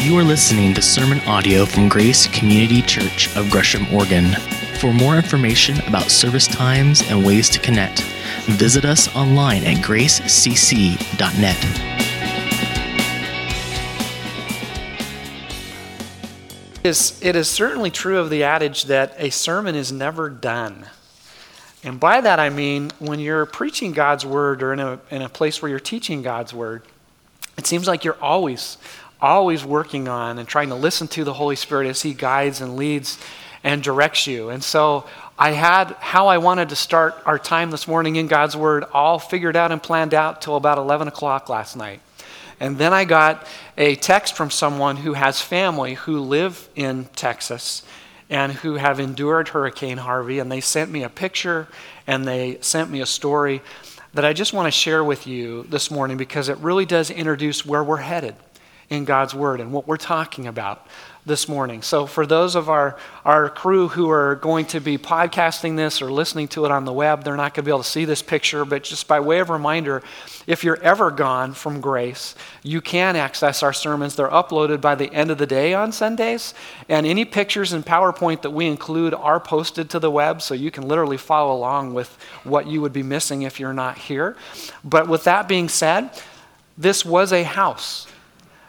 You are listening to sermon audio from Grace Community Church of Gresham, Oregon. For more information about service times and ways to connect, visit us online at gracecc.net. It is, it is certainly true of the adage that a sermon is never done. And by that I mean when you're preaching God's word or in a, in a place where you're teaching God's word, it seems like you're always always working on and trying to listen to the Holy Spirit as He guides and leads and directs you. And so I had how I wanted to start our time this morning in God's Word all figured out and planned out till about 11 o'clock last night. And then I got a text from someone who has family who live in Texas and who have endured Hurricane Harvey. And they sent me a picture and they sent me a story that I just want to share with you this morning because it really does introduce where we're headed in God's Word and what we're talking about this morning. So, for those of our, our crew who are going to be podcasting this or listening to it on the web, they're not going to be able to see this picture, but just by way of reminder, if you're ever gone from grace, you can access our sermons. They're uploaded by the end of the day on Sundays, and any pictures and PowerPoint that we include are posted to the web, so you can literally follow along with what you would be missing if you're not here. But with that being said, this was a house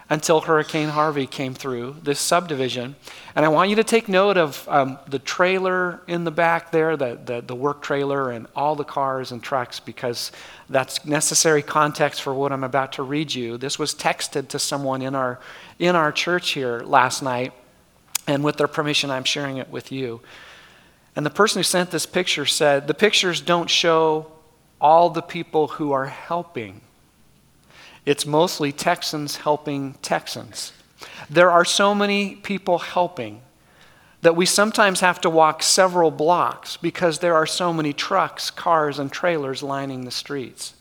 until Hurricane Harvey came through this subdivision. And I want you to take note of um, the trailer in the back there, the, the, the, work trailer, and all the cars and trucks, because that's necessary context for what I'm about to read you. This was texted to someone in our, in our church here last night, and with their permission, I'm sharing it with you. And the person who sent this picture said, The pictures don't show all the people who are helping it's mostly Texans helping Texans. There are so many people helping that we sometimes have to walk several blocks because there are so many trucks, cars, and trailers lining the streets.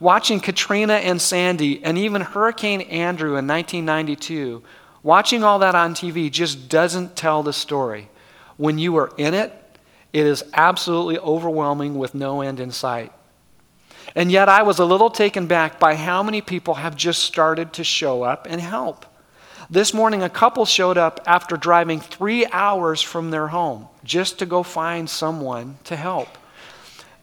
Watching Katrina and Sandy and even Hurricane Andrew in 1992, watching all that on TV just doesn't tell the story. When you are in it, it is absolutely overwhelming with no end in sight. And yet I was a little taken back by how many people have just started to show up and help. This morning, a couple showed up after driving three hours from their home just to go find someone to help.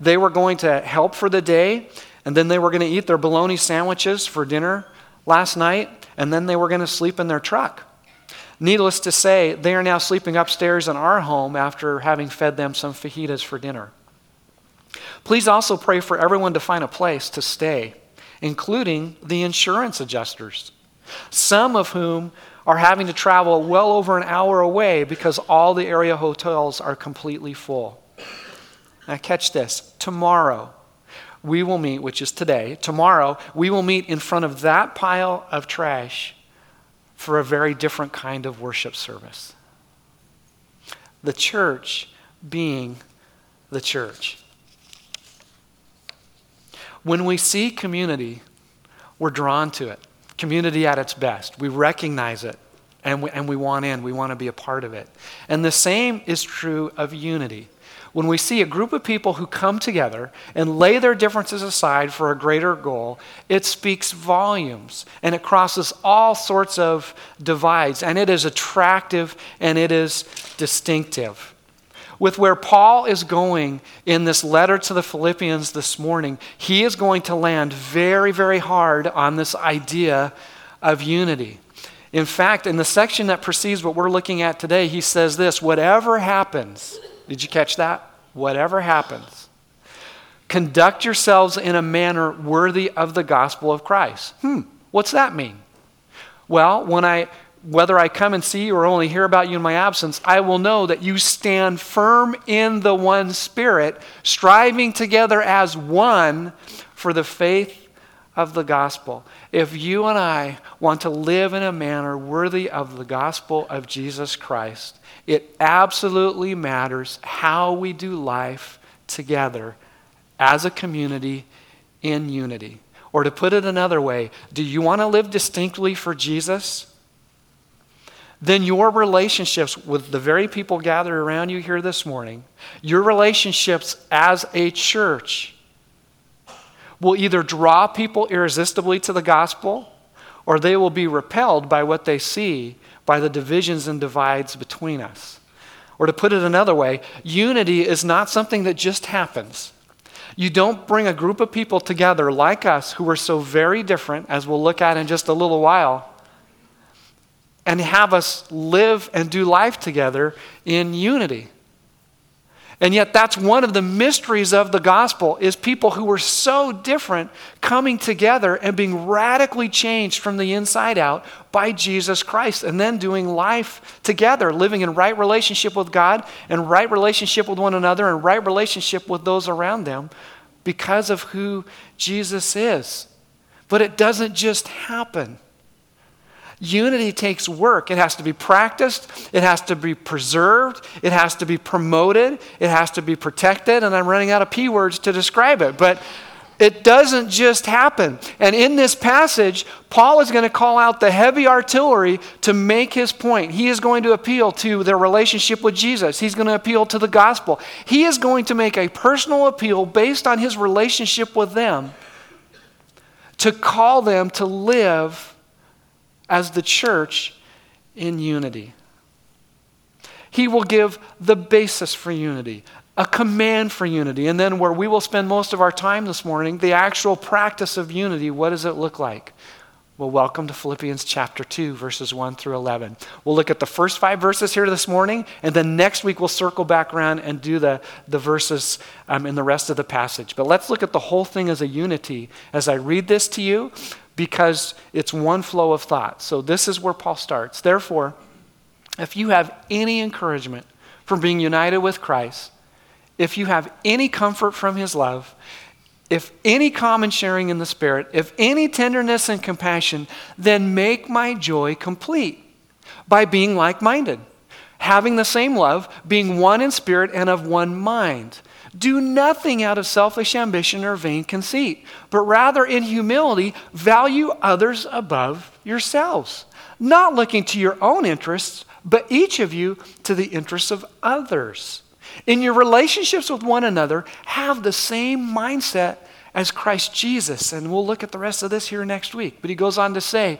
They were going to help for the day, and then they were going to eat their bologna sandwiches for dinner last night, and then they were going to sleep in their truck. Needless to say, they are now sleeping upstairs in our home after having fed them some fajitas for dinner. Please also pray for everyone to find a place to stay, including the insurance adjusters, some of whom are having to travel well over an hour away because all the area hotels are completely full. Now, catch this tomorrow, we will meet, which is today, tomorrow, we will meet in front of that pile of trash for a very different kind of worship service. The church being the church. When we see community, we're drawn to it. Community at its best. We recognize it and we, and we want in, we want to be a part of it. And the same is true of unity. When we see a group of people who come together and lay their differences aside for a greater goal, it speaks volumes and it crosses all sorts of divides and it is attractive and it is distinctive with where Paul is going in this letter to the Philippians this morning, he is going to land very, very hard on this idea of unity. In fact, in the section that precedes what we're looking at today, he says this whatever happens, did you catch that? Whatever happens, conduct yourselves in a manner worthy of the gospel of Christ. Hmm, what's that mean? Well, when I whether I come and see you or only hear about you in my absence, I will know that you stand firm in the one Spirit, striving together as one for the faith of the gospel. If you and I want to live in a manner worthy of the gospel of Jesus Christ, it absolutely matters how we do life together as a community in unity. Or to put it another way, do you want to live distinctly for Jesus? Then your relationships with the very people gathered around you here this morning, your relationships as a church, will either draw people irresistibly to the gospel or they will be repelled by what they see, by the divisions and divides between us. Or to put it another way, unity is not something that just happens. You don't bring a group of people together like us who are so very different, as we'll look at in just a little while, and have us live and do life together in unity. And yet that's one of the mysteries of the gospel is people who were so different coming together and being radically changed from the inside out by Jesus Christ and then doing life together, living in right relationship with God and right relationship with one another and right relationship with those around them because of who Jesus is. But it doesn't just happen. Unity takes work. It has to be practiced, it has to be preserved, it has to be promoted, it has to be protected, and I'm running out of P words to describe it. But it doesn't just happen. And in this passage, Paul is going to call out the heavy artillery to make his point. He is going to appeal to their relationship with Jesus. He's going to appeal to the gospel. He is going to make a personal appeal based on his relationship with them to call them to live as the church in unity. He will give the basis for unity, a command for unity, and then where we will spend most of our time this morning, the actual practice of unity. What does it look like? Well, welcome to Philippians chapter 2, verses 1 through 11. We'll look at the first five verses here this morning, and then next week we'll circle back around and do the, the verses um, in the rest of the passage. But let's look at the whole thing as a unity. As I read this to you, because it's one flow of thought. So this is where Paul starts. Therefore, if you have any encouragement from being united with Christ, if you have any comfort from his love, if any common sharing in the Spirit, if any tenderness and compassion, then make my joy complete by being like minded, having the same love, being one in spirit and of one mind. Do nothing out of selfish ambition or vain conceit, but rather in humility value others above yourselves, not looking to your own interests, but each of you to the interests of others. In your relationships with one another, have the same mindset as Christ Jesus. And we'll look at the rest of this here next week. But he goes on to say,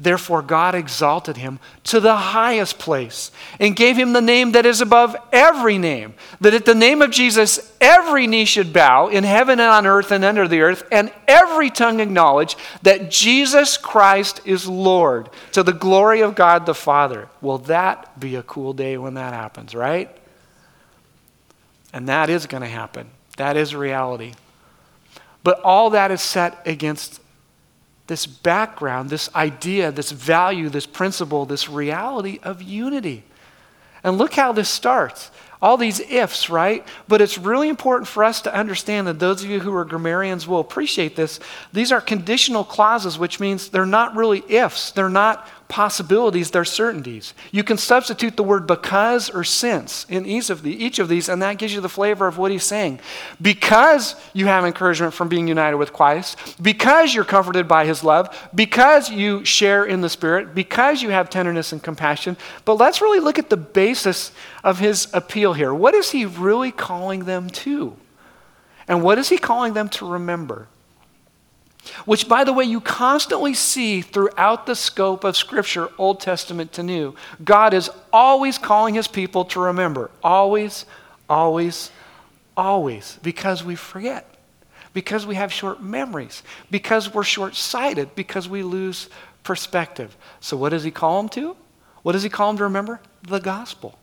Therefore, God exalted him to the highest place and gave him the name that is above every name, that at the name of Jesus every knee should bow in heaven and on earth and under the earth, and every tongue acknowledge that Jesus Christ is Lord to the glory of God the Father. Will that be a cool day when that happens, right? And that is going to happen. That is reality. But all that is set against this background, this idea, this value, this principle, this reality of unity. And look how this starts. All these ifs, right? But it's really important for us to understand that those of you who are grammarians will appreciate this. These are conditional clauses, which means they're not really ifs. They're not possibilities, they're certainties. You can substitute the word because or since in each of, each of these, and that gives you the flavor of what he's saying. Because you have encouragement from being united with Christ, because you're comforted by his love, because you share in the Spirit, because you have tenderness and compassion. But let's really look at the basis of his appeal here. What is he really calling them to? And what is he calling them to remember? Which, by the way, you constantly see throughout the scope of Scripture, Old Testament to New. God is always calling his people to remember. Always, always, always. Because we forget. Because we have short memories. Because we're short sighted. Because we lose perspective. So, what does he call them to? What does he call them to remember? The gospel.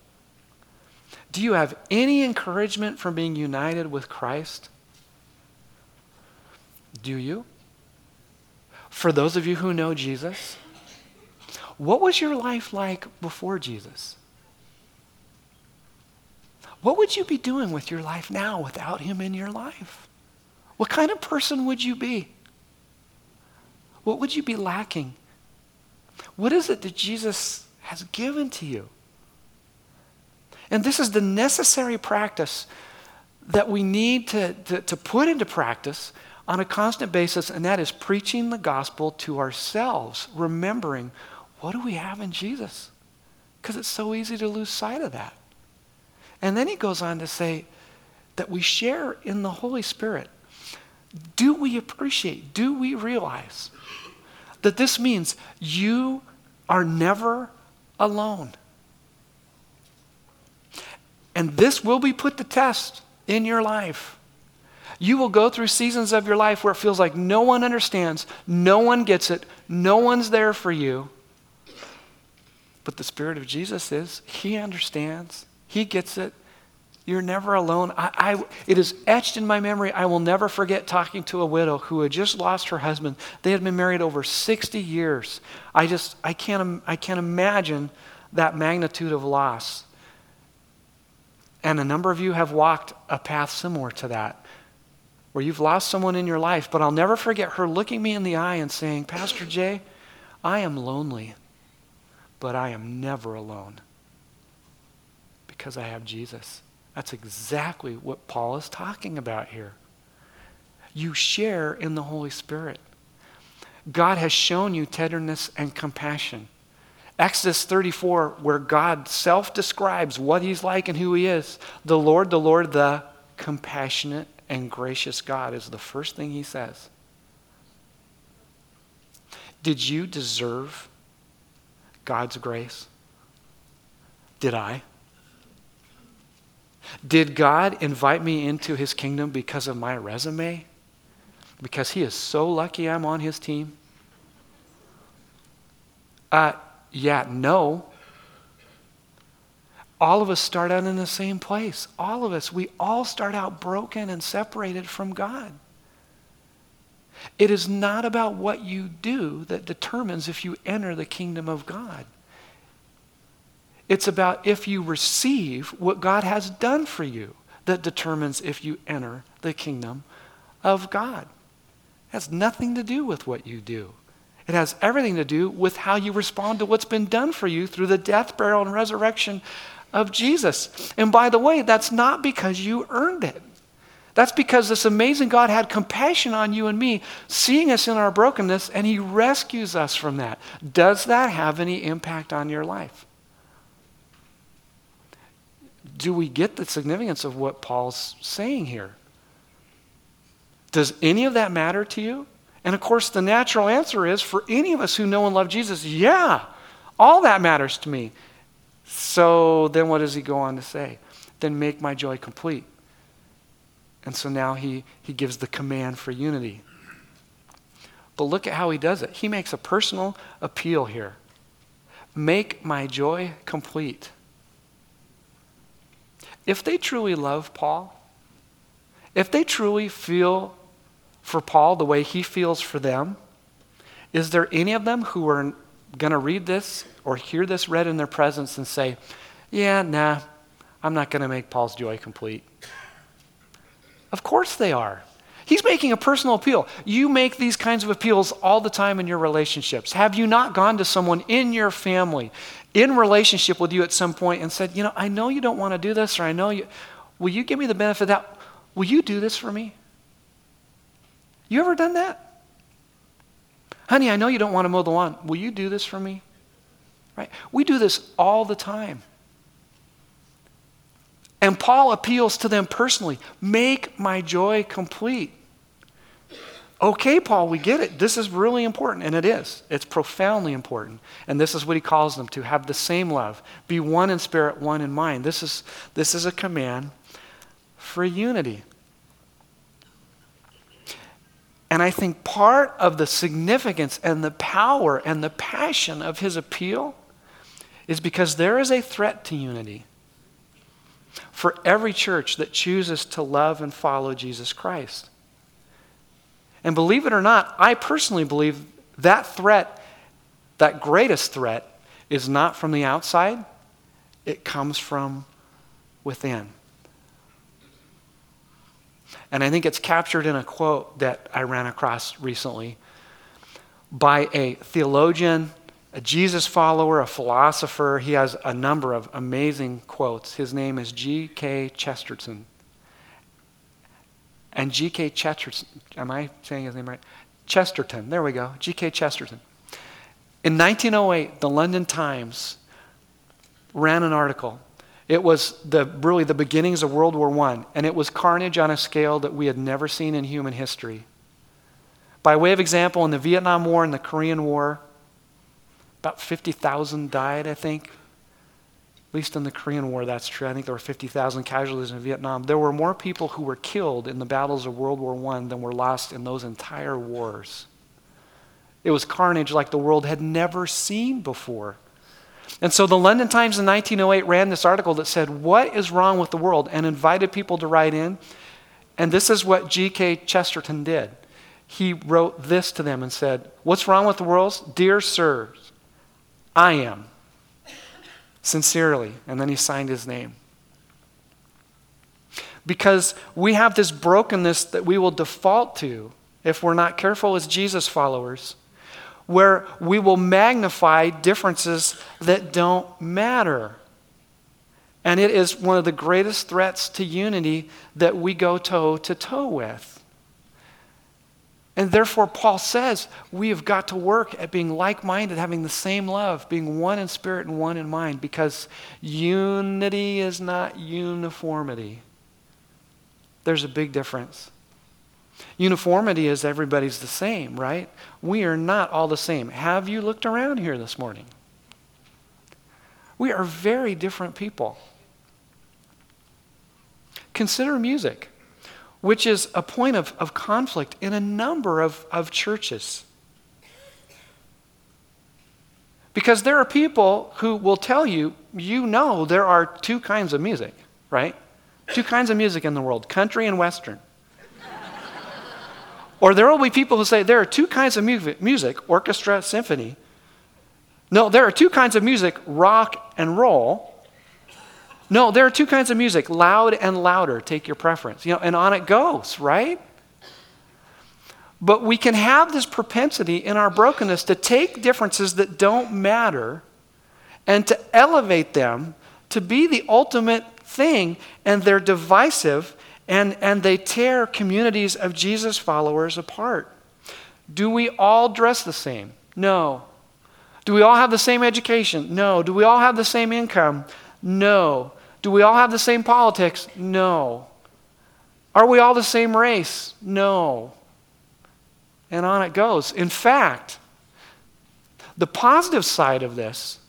Do you have any encouragement from being united with Christ? Do you? For those of you who know Jesus, what was your life like before Jesus? What would you be doing with your life now without him in your life? What kind of person would you be? What would you be lacking? What is it that Jesus has given to you? And this is the necessary practice that we need to, to, to, put into practice on a constant basis, and that is preaching the gospel to ourselves, remembering what do we have in Jesus? Because it's so easy to lose sight of that. And then he goes on to say that we share in the Holy Spirit. Do we appreciate, do we realize that this means you are never alone? And this will be put to test in your life. You will go through seasons of your life where it feels like no one understands, no one gets it, no one's there for you. But the Spirit of Jesus is. He understands, He gets it. You're never alone. I, I, it is etched in my memory. I will never forget talking to a widow who had just lost her husband. They had been married over 60 years. I just, I can't, I can't imagine that magnitude of loss. And a number of you have walked a path similar to that, where you've lost someone in your life. But I'll never forget her looking me in the eye and saying, Pastor Jay, I am lonely, but I am never alone because I have Jesus. That's exactly what Paul is talking about here. You share in the Holy Spirit. God has shown you tenderness and compassion. Exodus 34, where God self describes what he's like and who he is. The Lord, the Lord, the compassionate and gracious God is the first thing he says. Did you deserve God's grace? Did I? Did God invite me into his kingdom because of my resume? Because he is so lucky I'm on his team? Uh, yeah, no. All of us start out in the same place. All of us. We all start out broken and separated from God. It is not about what you do that determines if you enter the kingdom of God. It's about if you receive what God has done for you that determines if you enter the kingdom of God. It has nothing to do with what you do. It has everything to do with how you respond to what's been done for you through the death, burial, and resurrection of Jesus. And by the way, that's not because you earned it. That's because this amazing God had compassion on you and me, seeing us in our brokenness, and He rescues us from that. Does that have any impact on your life? Do we get the significance of what Paul's saying here? Does any of that matter to you? And of course, the natural answer is for any of us who know and love Jesus, yeah, all that matters to me. So then what does he go on to say? Then make my joy complete. And so now he, he gives the command for unity. But look at how he does it. He makes a personal appeal here. Make my joy complete. If they truly love Paul, if they truly feel for Paul the way he feels for them? Is there any of them who are going to read this or hear this read in their presence and say, Yeah, nah, I'm not going to make Paul's joy complete? Of course they are. He's making a personal appeal. You make these kinds of appeals all the time in your relationships. Have you not gone to someone in your family, in relationship with you at some point, and said, You know, I know you don't want to do this, or I know you, will you give me the benefit of that? Will you do this for me? You ever done that? Honey, I know you don't want to mow the lawn. Will you do this for me? Right? We do this all the time. And Paul appeals to them personally make my joy complete. Okay, Paul, we get it. This is really important, and it is. It's profoundly important. And this is what he calls them to have the same love, be one in spirit, one in mind. This is, this is a command for unity. And I think part of the significance and the power and the passion of his appeal is because there is a threat to unity for every church that chooses to love and follow Jesus Christ. And believe it or not, I personally believe that threat, that greatest threat, is not from the outside, it comes from within. And I think it's captured in a quote that I ran across recently by a theologian a Jesus follower, a philosopher. He has a number of amazing quotes. His name is G.K. Chesterton. And G.K. Chesterton, am I saying his name right? Chesterton, there we go. G.K. Chesterton. In 1908, the London Times ran an article. It was the, really the beginnings of World War I, and it was carnage on a scale that we had never seen in human history. By way of example, in the Vietnam War and the Korean War, about 50,000 died, I think. At least in the Korean War, that's true. I think there were 50,000 casualties in Vietnam. There were more people who were killed in the battles of World War I than were lost in those entire wars. It was carnage like the world had never seen before. And so the London Times in 1908 ran this article that said, What is wrong with the world? and invited people to write in. And this is what G.K. Chesterton did. He wrote this to them and said, What's wrong with the world? Dear sirs, I am. Sincerely. And then he signed his name. Because we have this brokenness that we will default to if we're not careful as Jesus followers where we will magnify differences that don't matter. And it is one of the greatest threats to unity that we go toe to toe with. And therefore, Paul says we have got to work at being like minded, having the same love, being one in spirit and one in mind, because unity is not uniformity. There's a big difference. Uniformity is everybody's the same, right? We are not all the same. Have you looked around here this morning? We are very different people. Consider music, which is a point of, of conflict in a number of, of churches. Because there are people who will tell you, you know, there are two kinds of music, right? Two kinds of music in the world country and Western. Or there will be people who say there are two kinds of music orchestra, symphony. No, there are two kinds of music rock and roll. No, there are two kinds of music loud and louder. Take your preference. You know, and on it goes, right? But we can have this propensity in our brokenness to take differences that don't matter and to elevate them to be the ultimate thing, and they're divisive and, and they tear communities of Jesus followers apart. Do we all dress the same? No. Do we all have the same education? No. Do we all have the same income? No. Do we all have the same politics? No. Are we all the same race? No. And on it goes. In fact, the positive side of this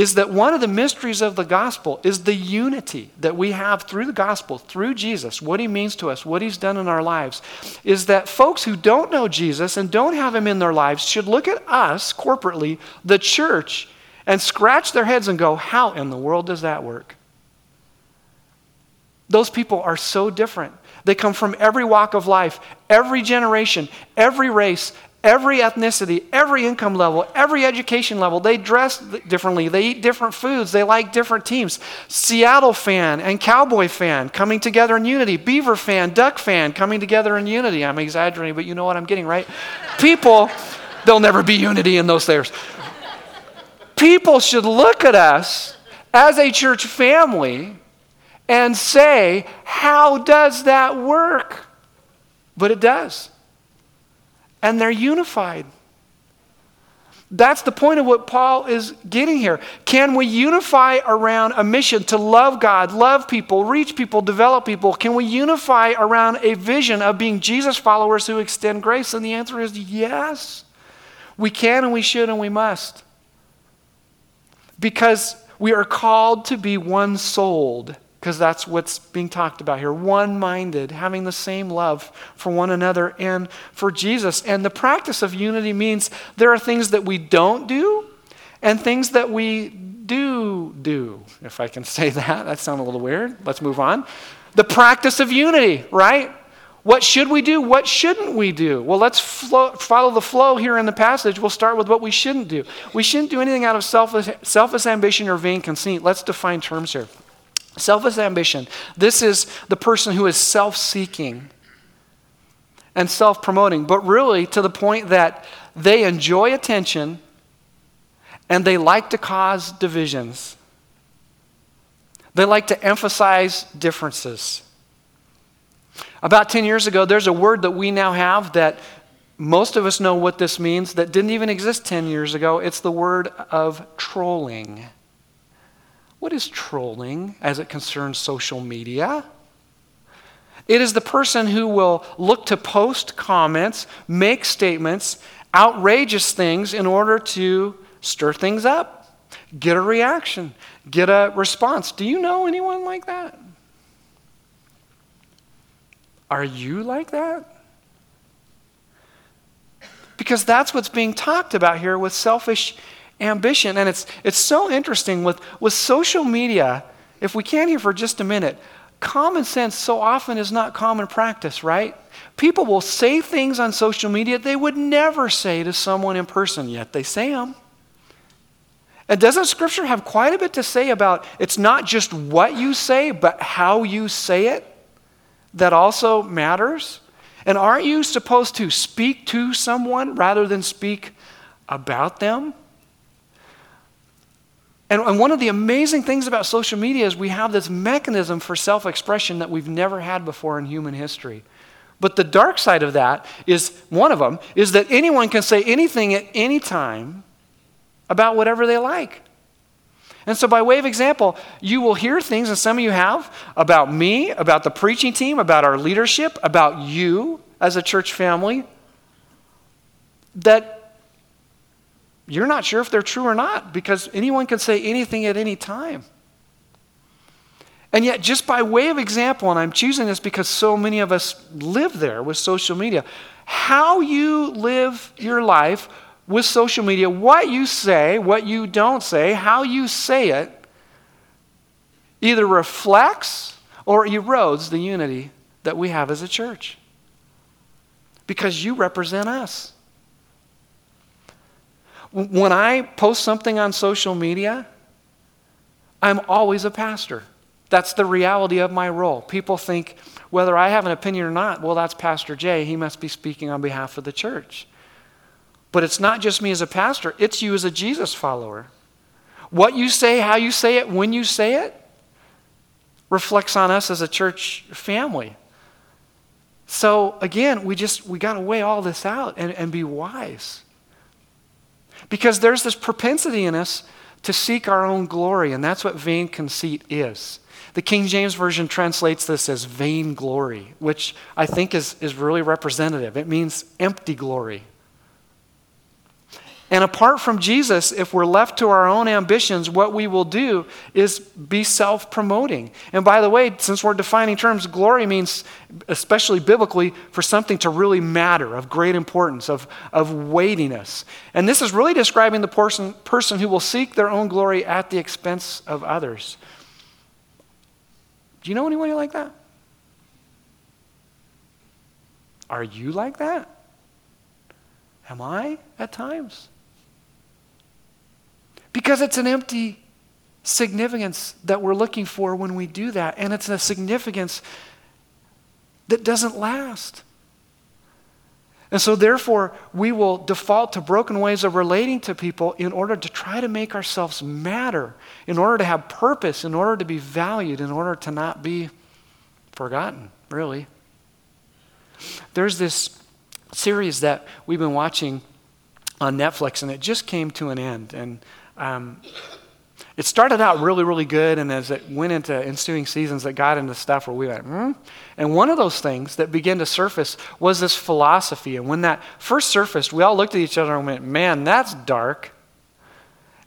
is that one of the mysteries of the gospel is the unity that we have through the gospel, through Jesus, what he means to us, what he's done in our lives, is that folks who don't know Jesus and don't have him in their lives should look at us corporately, the church, and scratch their heads and go, How in the world does that work? Those people are so different. They come from every walk of life, every generation, every race, every ethnicity, every income level, every education level. They dress differently. They eat different foods. They like different teams. Seattle fan and Cowboy fan coming together in unity. Beaver fan, Duck fan coming together in unity. I'm exaggerating, but you know what I'm getting, right? People, there'll never be unity in those layers. People should look at us as a church family and say, How does that work? But it does and they're unified. That's the point of what Paul is getting here. Can we unify around a mission to love God, love people, reach people, develop people? Can we unify around a vision of being Jesus followers who extend grace? And the answer is yes. We can and we should and we must. Because we are called to be one souled because that's what's being talked about here. One minded, having the same love for one another and for Jesus. And the practice of unity means there are things that we don't do and things that we do do. If I can say that, that sounds a little weird. Let's move on. The practice of unity, right? What should we do? What shouldn't we do? Well, let's flow, follow the flow here in the passage. We'll start with what we shouldn't do. We shouldn't do anything out of selfish, selfish ambition or vain conceit. Let's define terms here. Selfish ambition. This is the person who is self seeking and self promoting, but really to the point that they enjoy attention and they like to cause divisions. They like to emphasize differences. About 10 years ago, there's a word that we now have that most of us know what this means that didn't even exist 10 years ago. It's the word of trolling. What is trolling as it concerns social media? It is the person who will look to post comments, make statements, outrageous things in order to stir things up, get a reaction, get a response. Do you know anyone like that? Are you like that? Because that's what's being talked about here with selfish ambition. And it's, it's so interesting with, with social media, if we can here for just a minute, common sense so often is not common practice, right? People will say things on social media they would never say to someone in person, yet they say them. And doesn't Scripture have quite a bit to say about it's not just what you say, but how you say it that also matters? And aren't you supposed to speak to someone rather than speak about them? And, and one of the amazing things about social media is we have this mechanism for self expression that we've never had before in human history. But the dark side of that is one of them is that anyone can say anything at any time about whatever they like. And so, by way of example, you will hear things, and some of you have, about me, about the preaching team, about our leadership, about you as a church family, that you're not sure if they're true or not because anyone can say anything at any time. And yet, just by way of example, and I'm choosing this because so many of us live there with social media, how you live your life with social media, what you say, what you don't say, how you say it, either reflects or erodes the unity that we have as a church. Because you represent us. When I post something on social media, I'm always a pastor. That's the reality of my role. People think whether I have an opinion or not, well, that's Pastor Jay. He must be speaking on behalf of the church. But it's not just me as a pastor, it's you as a Jesus follower. What you say, how you say it, when you say it, reflects on us as a church family. So again, we just we got to weigh all this out and, and be wise. Because there's this propensity in us to seek our own glory, and that's what vain conceit is. The King James Version translates this as vain glory, which I think is, is really representative. It means empty glory. And apart from Jesus, if we're left to our own ambitions, what we will do is be self promoting. And by the way, since we're defining terms, glory means, especially biblically, for something to really matter, of great importance, of, of weightiness. And this is really describing the person, person who will seek their own glory at the expense of others. Do you know anyone like that? Are you like that? Am I at times? Because it's an empty significance that we're looking for when we do that. And it's a significance that doesn't last. And so, therefore, we will default to broken ways of relating to people in order to try to make ourselves matter, in order to have purpose, in order to be valued, in order to not be forgotten, really. There's this series that we've been watching on Netflix, and it just came to an end. And um, it started out really, really good, and as it went into ensuing seasons, it got into stuff where we went, hmm? And one of those things that began to surface was this philosophy. And when that first surfaced, we all looked at each other and went, man, that's dark.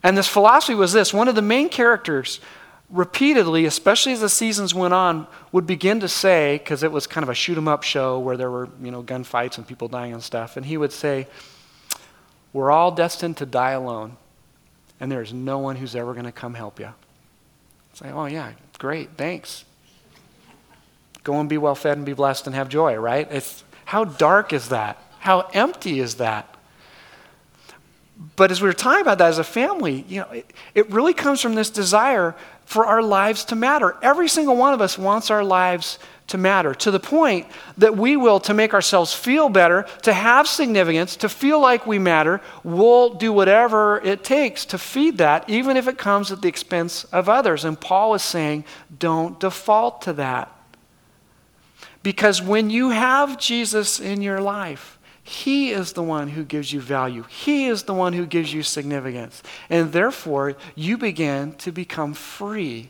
And this philosophy was this one of the main characters repeatedly, especially as the seasons went on, would begin to say, because it was kind of a shoot 'em up show where there were, you know, gunfights and people dying and stuff, and he would say, We're all destined to die alone and there's no one who's ever going to come help you. Say, oh, yeah, great, thanks. Go and be well fed and be blessed and have joy, right? It's, how dark is that? How empty is that? But as we were talking about that as a family, you know, it, it really comes from this desire for our lives to matter. Every single one of us wants our lives to matter to the point that we will, to make ourselves feel better, to have significance, to feel like we matter, we'll do whatever it takes to feed that, even if it comes at the expense of others. And Paul is saying, don't default to that. Because when you have Jesus in your life, he is the one who gives you value. He is the one who gives you significance. And therefore, you begin to become free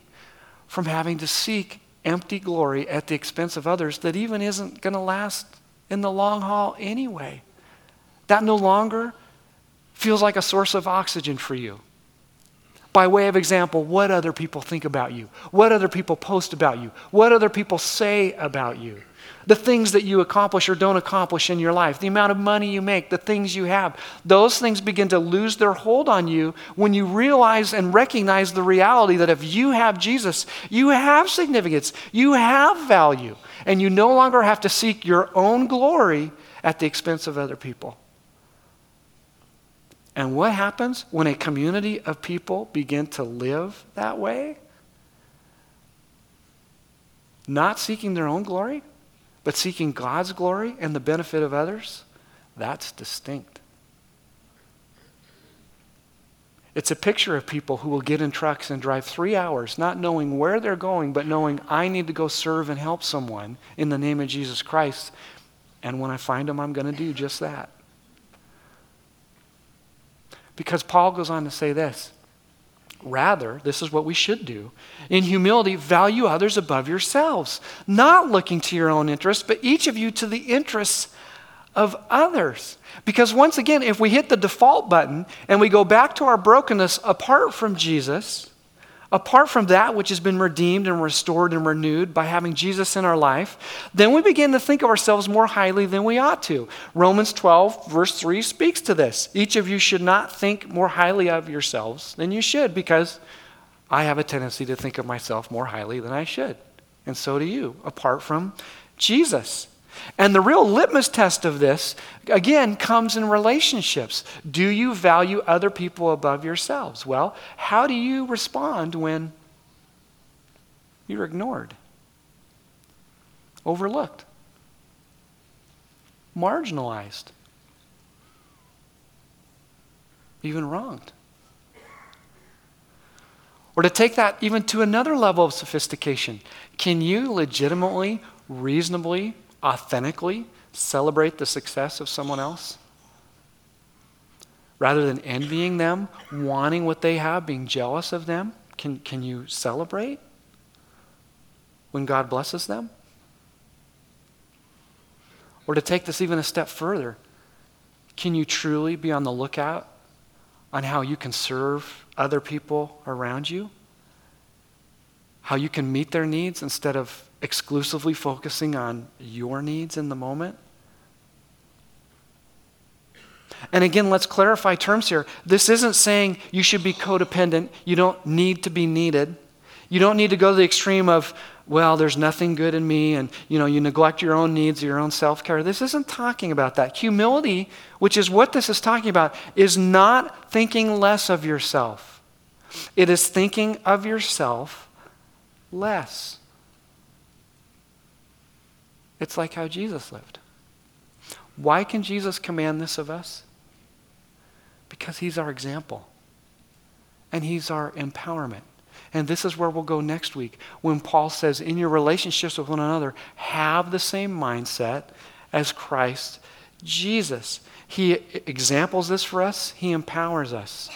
from having to seek empty glory at the expense of others that even isn't going to last in the long haul anyway. That no longer feels like a source of oxygen for you. By way of example, what other people think about you, what other people post about you, what other people say about you the things that you accomplish or don't accomplish in your life, the amount of money you make, the things you have, those things begin to lose their hold on you when you realize and recognize the reality that if you have Jesus, you have significance, you have value, and you no longer have to seek your own glory at the expense of other people. And what happens when a community of people begin to live that way? Not seeking their own glory? But seeking God's glory and the benefit of others, that's distinct. It's a picture of people who will get in trucks and drive three hours, not knowing where they're going, but knowing I need to go serve and help someone in the name of Jesus Christ. And when I find them, I'm going to do just that. Because Paul goes on to say this Rather, this is what we should do. In humility, value others above yourselves, not looking to your own interests, but each of you to the interests of others. Because once again, if we hit the default button and we go back to our brokenness apart from Jesus, apart from that which has been redeemed and restored and renewed by having Jesus in our life, then we begin to think of ourselves more highly than we ought to. Romans 12, verse 3 speaks to this. Each of you should not think more highly of yourselves than you should, because I have a tendency to think of myself more highly than I should. And so do you, apart from Jesus. And the real litmus test of this, again, comes in relationships. Do you value other people above yourselves? Well, how do you respond when you're ignored, overlooked, marginalized, even wronged? Or to take that even to another level of sophistication, can you legitimately, reasonably authentically celebrate the success of someone else? Rather than envying them, wanting what they have, being jealous of them, can, can you celebrate when God blesses them? Or to take this even a step further, can you truly be on the lookout on how you can serve other people around you? How you can meet their needs instead of exclusively focusing on your needs in the moment? And again, let's clarify terms here. This isn't saying you should be codependent. You don't need to be needed. You don't need to go to the extreme of, well, there's nothing good in me, and you know, you neglect your own needs, your own self-care. This isn't talking about that. Humility, which is what this is talking about, is not thinking less of yourself. It is thinking of yourself less. It's like how Jesus lived. Why can Jesus command this of us? Because he's our example. And he's our empowerment. And this is where we'll go next week when Paul says, in your relationships with one another, have the same mindset as Christ Jesus. He examples this for us, he empowers us.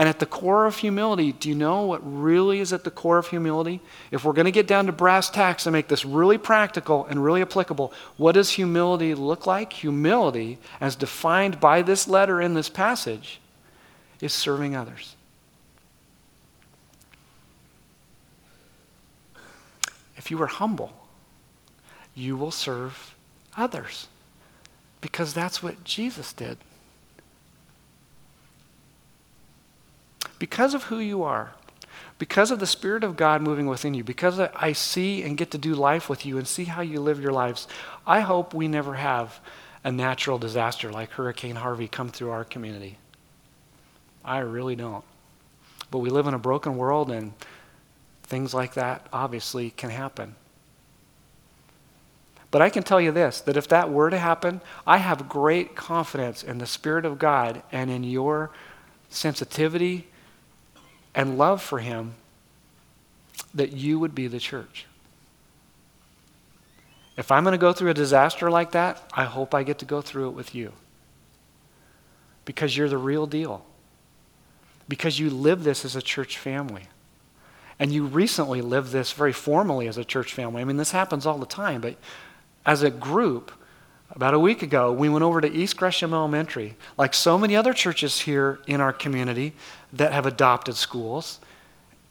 And at the core of humility, do you know what really is at the core of humility? If we're going to get down to brass tacks and make this really practical and really applicable, what does humility look like? Humility, as defined by this letter in this passage, is serving others. If you are humble, you will serve others because that's what Jesus did. Because of who you are, because of the Spirit of God moving within you, because I see and get to do life with you and see how you live your lives, I hope we never have a natural disaster like Hurricane Harvey come through our community. I really don't. But we live in a broken world, and things like that obviously can happen. But I can tell you this that if that were to happen, I have great confidence in the Spirit of God and in your sensitivity and love for Him that you would be the church. If I'm going to go through a disaster like that, I hope I get to go through it with you. Because you're the real deal. Because you live this as a church family. And you recently lived this very formally as a church family. I mean, this happens all the time, but as a group, about a week ago, we went over to East Gresham Elementary, like so many other churches here in our community that have adopted schools.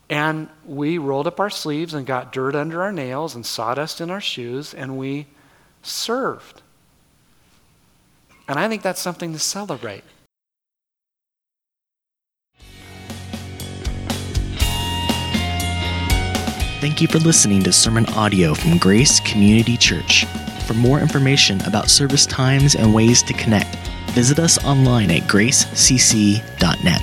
And we rolled up our sleeves and got dirt under our nails and sawdust in our shoes, and we served. And I think that's something to celebrate. Thank you for listening to sermon audio from Grace Community Church. For more information about service times and ways to connect, visit us online at gracecc.net.